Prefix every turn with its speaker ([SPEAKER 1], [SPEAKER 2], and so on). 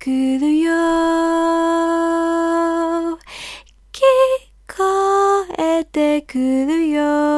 [SPEAKER 1] くるよ。聞こえてくるよ。